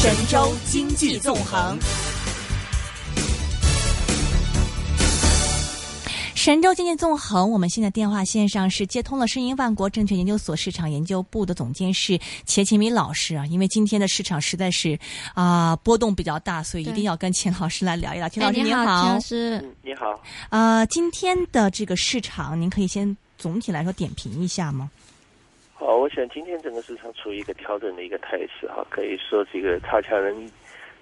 神州经济纵横。神州经济纵横，我们现在电话线上是接通了申银万国证券研究所市场研究部的总监是钱启明老师啊。因为今天的市场实在是啊、波动比较大，所以一定要跟钱老师来聊一聊。钱老师您好，钱老师，嗯，你好，呃，今天的这个市场，您可以先总体来说点评一下吗？好，我想今天整个市场处于一个调整的一个态势哈，可以说这个差强人意，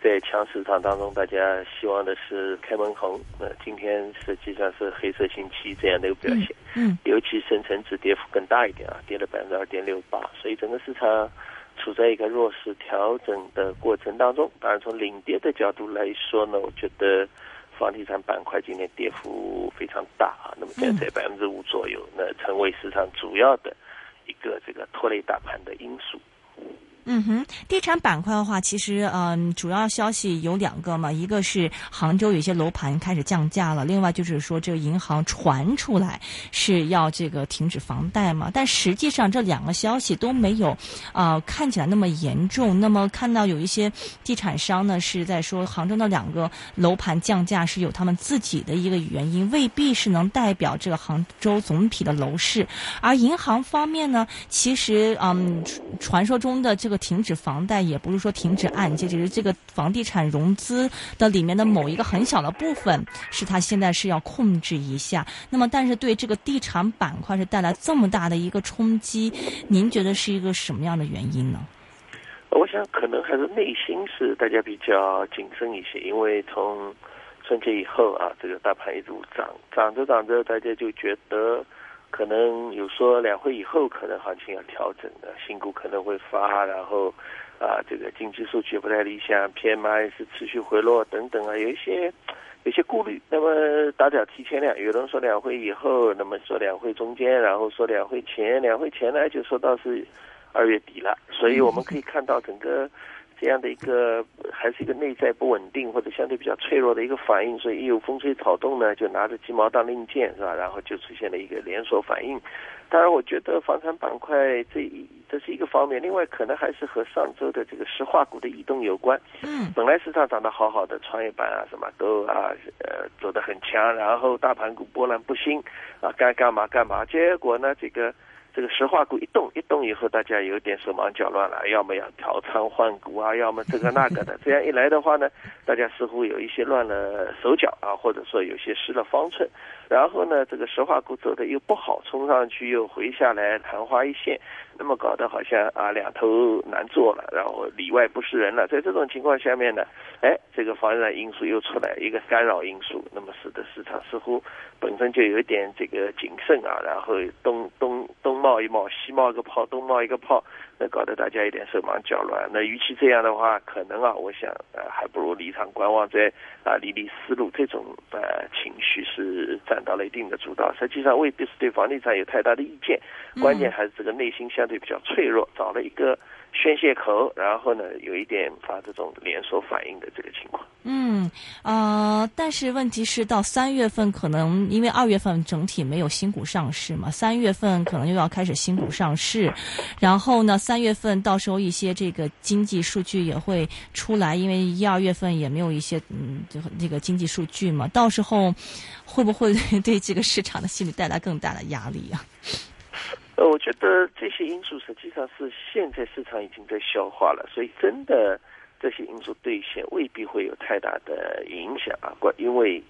在强市场当中，大家希望的是开门红，那今天实际上是黑色星期这样的一个表现，嗯尤其深成指跌幅更大一点啊，跌了百分之二点六八，所以整个市场处在一个弱势调整的过程当中。当然，从领跌的角度来说呢，我觉得房地产板块今天跌幅非常大啊，那么现在在百分之五左右，那成为市场主要的一个这个拖累大盘的因素。嗯哼，地产板块的话，其实嗯，主要消息有两个嘛，一个是杭州有些楼盘开始降价了，另外就是说这个银行传出来是要这个停止房贷嘛，但实际上这两个消息都没有啊、看起来那么严重。那么看到有一些地产商呢是在说杭州的两个楼盘降价是有他们自己的一个原因，未必是能代表这个杭州总体的楼市。而银行方面呢，其实嗯，传说中的这个停止房贷，也不是说停止按揭，只是这个房地产融资的里面的某一个很小的部分，是它现在是要控制一下。那么，但是对这个地产板块是带来这么大的一个冲击，您觉得是一个什么样的原因呢？我想可能还是内心是大家比较谨慎一些，因为从春节以后啊，这个大盘一路涨，涨着涨着，大家就觉得可能有说两会以后可能行情要调整的，新股可能会发，然后啊，这个经济数据不太理想，PMI 是持续回落等等啊，有一些。有些顾虑，那么大家提前两，有人说两会以后，那么说两会中间，然后说两会前，两会前呢就说到是二月底了，所以我们可以看到整个这样的一个还是一个内在不稳定或者相对比较脆弱的一个反应，所以一有风吹草动呢，就拿着鸡毛当令箭是吧？然后就出现了一个连锁反应。当然，我觉得房产板块这一这是一个方面，另外可能还是和上周的这个石化股的异动有关。嗯本来市场涨得好好的，创业板啊什么都啊呃走得很强，然后大盘股波澜不兴啊，该干嘛干嘛。结果呢，这个这个石化股一动一动以后，大家有点手忙脚乱了，要么要调仓换股啊，要么这个那个的。这样一来的话呢，大家似乎有一些乱了手脚啊，或者说有些失了方寸。然后呢，这个石化股走的又不好，冲上去又回下来，昙花一现，那么搞得好像啊两头难做了，然后里外不是人了。在这种情况下面呢，哎，这个房地产因素又出来一个干扰因素，那么使得市场似乎本身就有一点这个谨慎啊，然后东东东冒一冒，西冒一个泡，东冒一个泡，那搞得大家有点手忙脚乱。那与其这样的话，可能啊，我想呃，还不如离场观望，再啊理理思路，这种呃情绪是占到了一定的主导。实际上未必是对房地产有太大的意见，关键还是这个内心相对比较脆弱，找了一个宣泄口，然后呢有一点发这种连锁反应的这个情况。嗯呃，但是问题是到三月份可能因为二月份整体没有新股上市嘛，三月份可能又要开始新股上市，然后呢，三月份到时候一些这个经济数据也会出来，因为一二月份也没有一些嗯这个这个经济数据嘛，到时候会不会 对这个市场的心理带来更大的压力啊？呃，我觉得这些因素实际上是现在市场已经在消化了，所以真的这些因素兑现未必会有太大的影响啊，关因为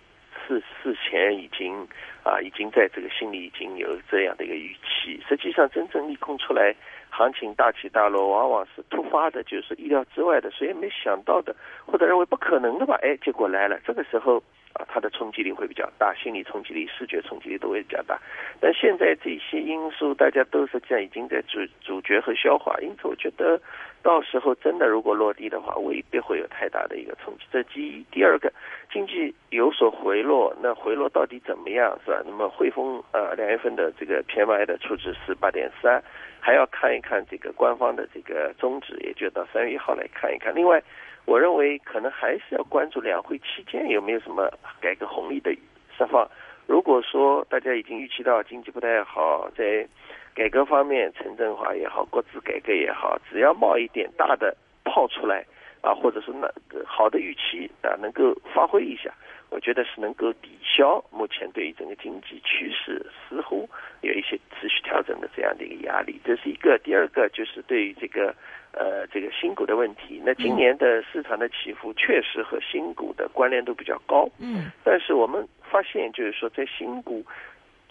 事事前已经啊已经在这个心里已经有这样的一个预期，实际上真正利空出来，行情大起大落，往往是突发的，就是意料之外的，谁也没想到的，或者认为不可能的吧，哎，结果来了，这个时候。啊，它的冲击力会比较大，心理冲击力、视觉冲击力都会比较大。但现在这些因素，大家都实际上已经在主主角和消化，因此我觉得到时候真的如果落地的话，未必会有太大的一个冲击。这第一，第二个，经济有所回落，那回落到底怎么样，是吧？那么汇丰呃两月份的这个 PMI 的初值是八点三，还要看一看这个官方的这个终止，也就到三月一号来看一看。另外。我认为可能还是要关注两会期间有没有什么改革红利的释放。如果说大家已经预期到经济不太好，在改革方面，城镇化也好，国资改革也好，只要冒一点大的泡出来，啊，或者是那好的预期啊，能够发挥一下，我觉得是能够抵消目前对于整个经济趋势似乎有一些持续调整的这样的一个压力。这是一个，第二个就是对于这个呃这个新股的问题。那今年的市场的起伏确实和新股的关联度比较高，嗯，但是我们发现就是说在新股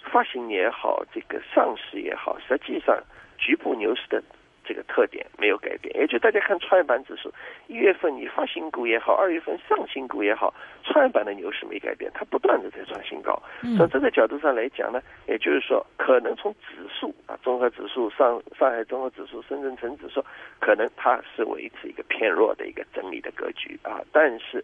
发行也好，这个上市也好，实际上局部牛市的。这个特点没有改变，也就大家看创业板指数，一月份你发新股也好，二月份上新股也好，创业板的牛市没改变，它不断的在创新高。从这个角度上来讲呢，也就是说，可能从指数啊，综合指数上上海综合指数、深圳成指数，可能它是维持一个偏弱的一个整理的格局啊，但是。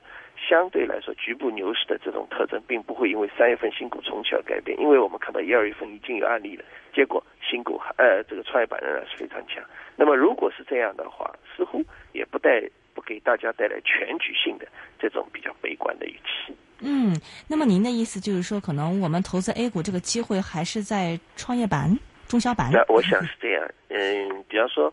相对来说，局部牛市的这种特征，并不会因为三月份新股重启而改变，因为我们看到一二月份已经有案例了，结果新股呃这个创业板仍然是非常强。那么如果是这样的话，似乎也不带不给大家带来全局性的这种比较悲观的预期。嗯，那么您的意思就是说，可能我们投资 A 股这个机会还是在创业板、中小板？那我想是这样，嗯，比方说。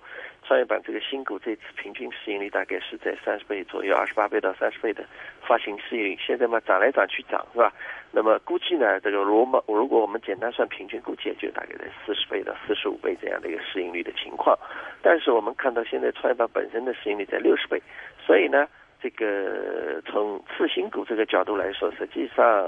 创业板这个新股这次平均市盈率大概是在三十倍左右，二十八倍到三十倍的发行市盈率。现在嘛涨来涨去涨是吧？那么估计呢，这个如果如果我们简单算平均，估计也就大概在四十倍到四十五倍这样的一个市盈率的情况。但是我们看到现在创业板本身的市盈率在六十倍，所以呢。这个从次新股这个角度来说，实际上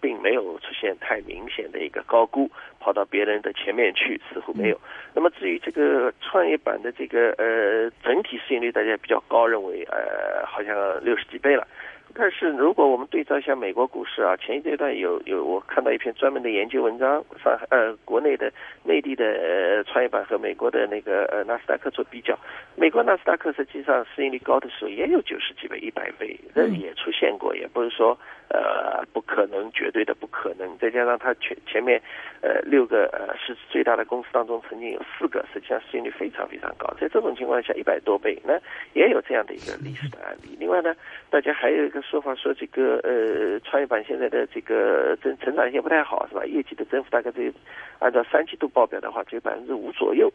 并没有出现太明显的一个高估，跑到别人的前面去，似乎没有。那么至于这个创业板的这个呃整体市盈率，大家比较高，认为呃好像六十几倍了。但是如果我们对照一下美国股市啊，前一阶段有有我看到一篇专门的研究文章，上海呃国内的内地的呃创业板和美国的那个呃纳斯达克做比较，美国纳斯达克实际上市盈率高的时候也有九十几倍、一百倍，那也出现过，也不是说呃不可能，绝对的不可能。再加上它前前面呃六个呃市值最大的公司当中，曾经有四个实际上市盈率非常非常高，在这种情况下一百多倍，那也有这样的一个历史的案例。另外呢，大家还有一个。说法说这个呃，创业板现在的这个增成长性不太好，是吧？业绩的增幅大概只有按照三季度报表的话，只有百分之五左右。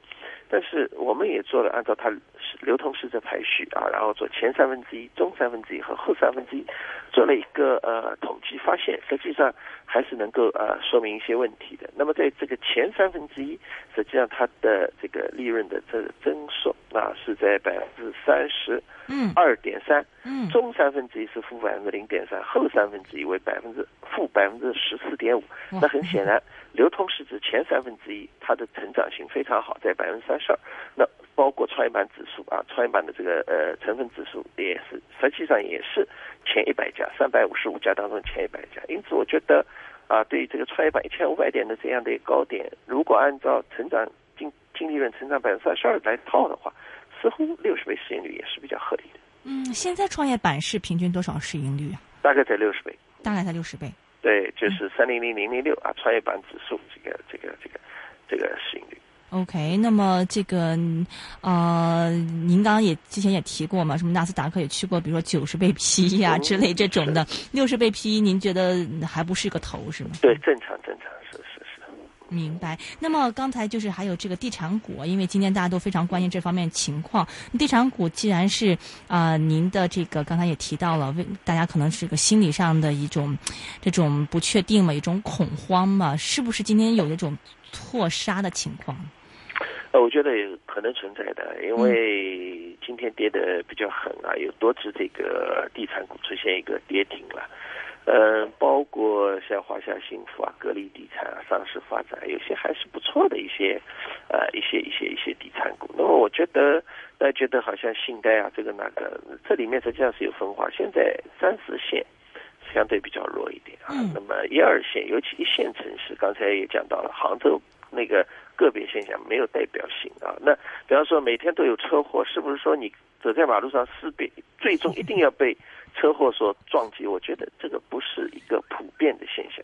但是我们也做了按照它流通市值排序啊，然后做前三分之一、中三分之一和后三分之一，做了一个呃统计，发现实际上还是能够呃说明一些问题的。那么在这个前三分之一，实际上它的这个利润的这增速啊是在百分之三十。嗯，二点三，嗯，中三分之一是负百分之零点三，后三分之一为百分之负百分之十四点五。那很显然，流通市值前三分之一它的成长性非常好，在百分之三十二。那包括创业板指数啊，创业板的这个呃成分指数也是，实际上也是前一百家，三百五十五家当中前一百家。因此，我觉得啊，对于这个创业板一千五百点的这样的一个高点，如果按照成长净净利润成长百分之三十二来套的话。似乎六十倍市盈率也是比较合理的。嗯，现在创业板是平均多少市盈率啊？大概在六十倍。大概在六十倍。对，就是三零零零零六啊，创业板指数这个这个这个这个市盈率。OK，那么这个呃，您刚刚也之前也提过嘛，什么纳斯达克也去过，比如说九十倍 PE 啊之类这种的，六十倍 PE，您觉得还不是个头是吗？对，正常正常。明白。那么刚才就是还有这个地产股，因为今天大家都非常关心这方面情况。地产股既然是啊，您的这个刚才也提到了，为大家可能是个心理上的一种这种不确定嘛，一种恐慌嘛，是不是今天有那种错杀的情况？呃，我觉得有可能存在的，因为今天跌的比较狠啊，有多只这个地产股出现一个跌停了。呃，包括像华夏幸福啊、格力地产啊、上市发展，有些还是不错的一些，呃，一些一些一些地产股。那么我觉得，大家觉得好像信贷啊，这个那个，这里面实际上是有分化。现在三四线相对比较弱一点啊，那么一二线，尤其一线城市，刚才也讲到了，杭州那个个别现象没有代表性啊。那比方说每天都有车祸，是不是说你走在马路上势必最终一定要被？车祸所撞击，我觉得这个不是一个普遍的现象，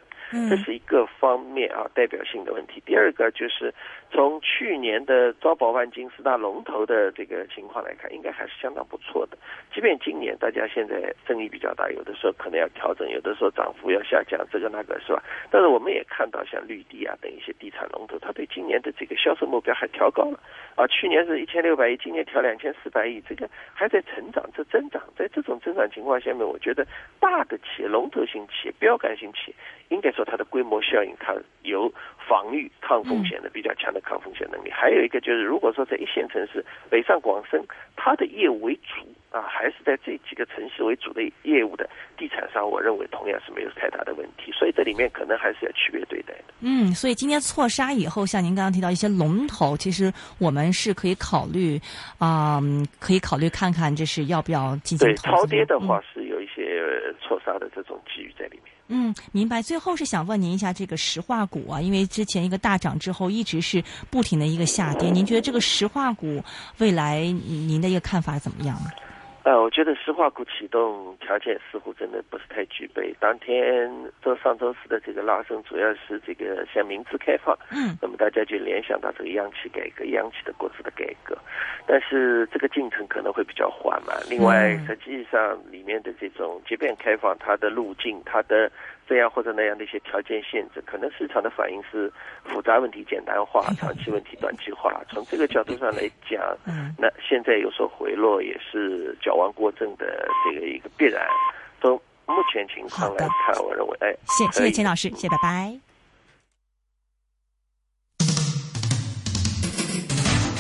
这是一个方面啊，代表性的问题。第二个就是从去年的招宝万金四大龙头的这个情况来看，应该还是相当不错的。即便今年大家现在争议比较大，有的时候可能要调整，有的时候涨幅要下降，这个那个是吧？但是我们也看到像绿地啊等一些地产龙头，它对今年的这个销售目标还调高了啊，去年是一千六百亿，今年调两千四百亿，这个还在成长，这增长，在这种增长情况下面，我觉得大的企业、龙头型企业、标杆型企业，应该说它的规模效应，它有防御、抗风险的比较强的抗风险能力。还有一个就是，如果说在一线城市，北上广深，它的业务为主啊，还是在这几个城市为主的业务的地产商，我认为同样是没有太大的问题。所以这里面可能还是要区别对待的。嗯，所以今天错杀以后，像您刚刚提到一些龙头，其实我们是可以考虑啊、可以考虑看看，这是要不要进行对超跌的嗯话，是有一些呃错杀的这种机遇在里面。嗯，明白。最后是想问您一下这个石化股啊，因为之前一个大涨之后，一直是不停的一个下跌。您觉得这个石化股未来嗯您的一个看法怎么样？呃，我觉得石化股启动条件似乎真的不是太具备。当天周上周四的这个拉升，主要是这个像民资开放，嗯那么大家就联想到这个央企改革、央企的国资的改革，但是这个进程可能会比较缓慢。另外，嗯实际上里面的这种即便开放，它的路径、它的这样或者那样的一些条件限制，可能市场的反应是复杂问题简单化，长期问题短期化。从这个角度上来讲，嗯那现在有所回落，也是矫枉过正的这个一个必然。从目前情况来看，我认为，哎，谢谢谢钱老师，谢谢，拜拜。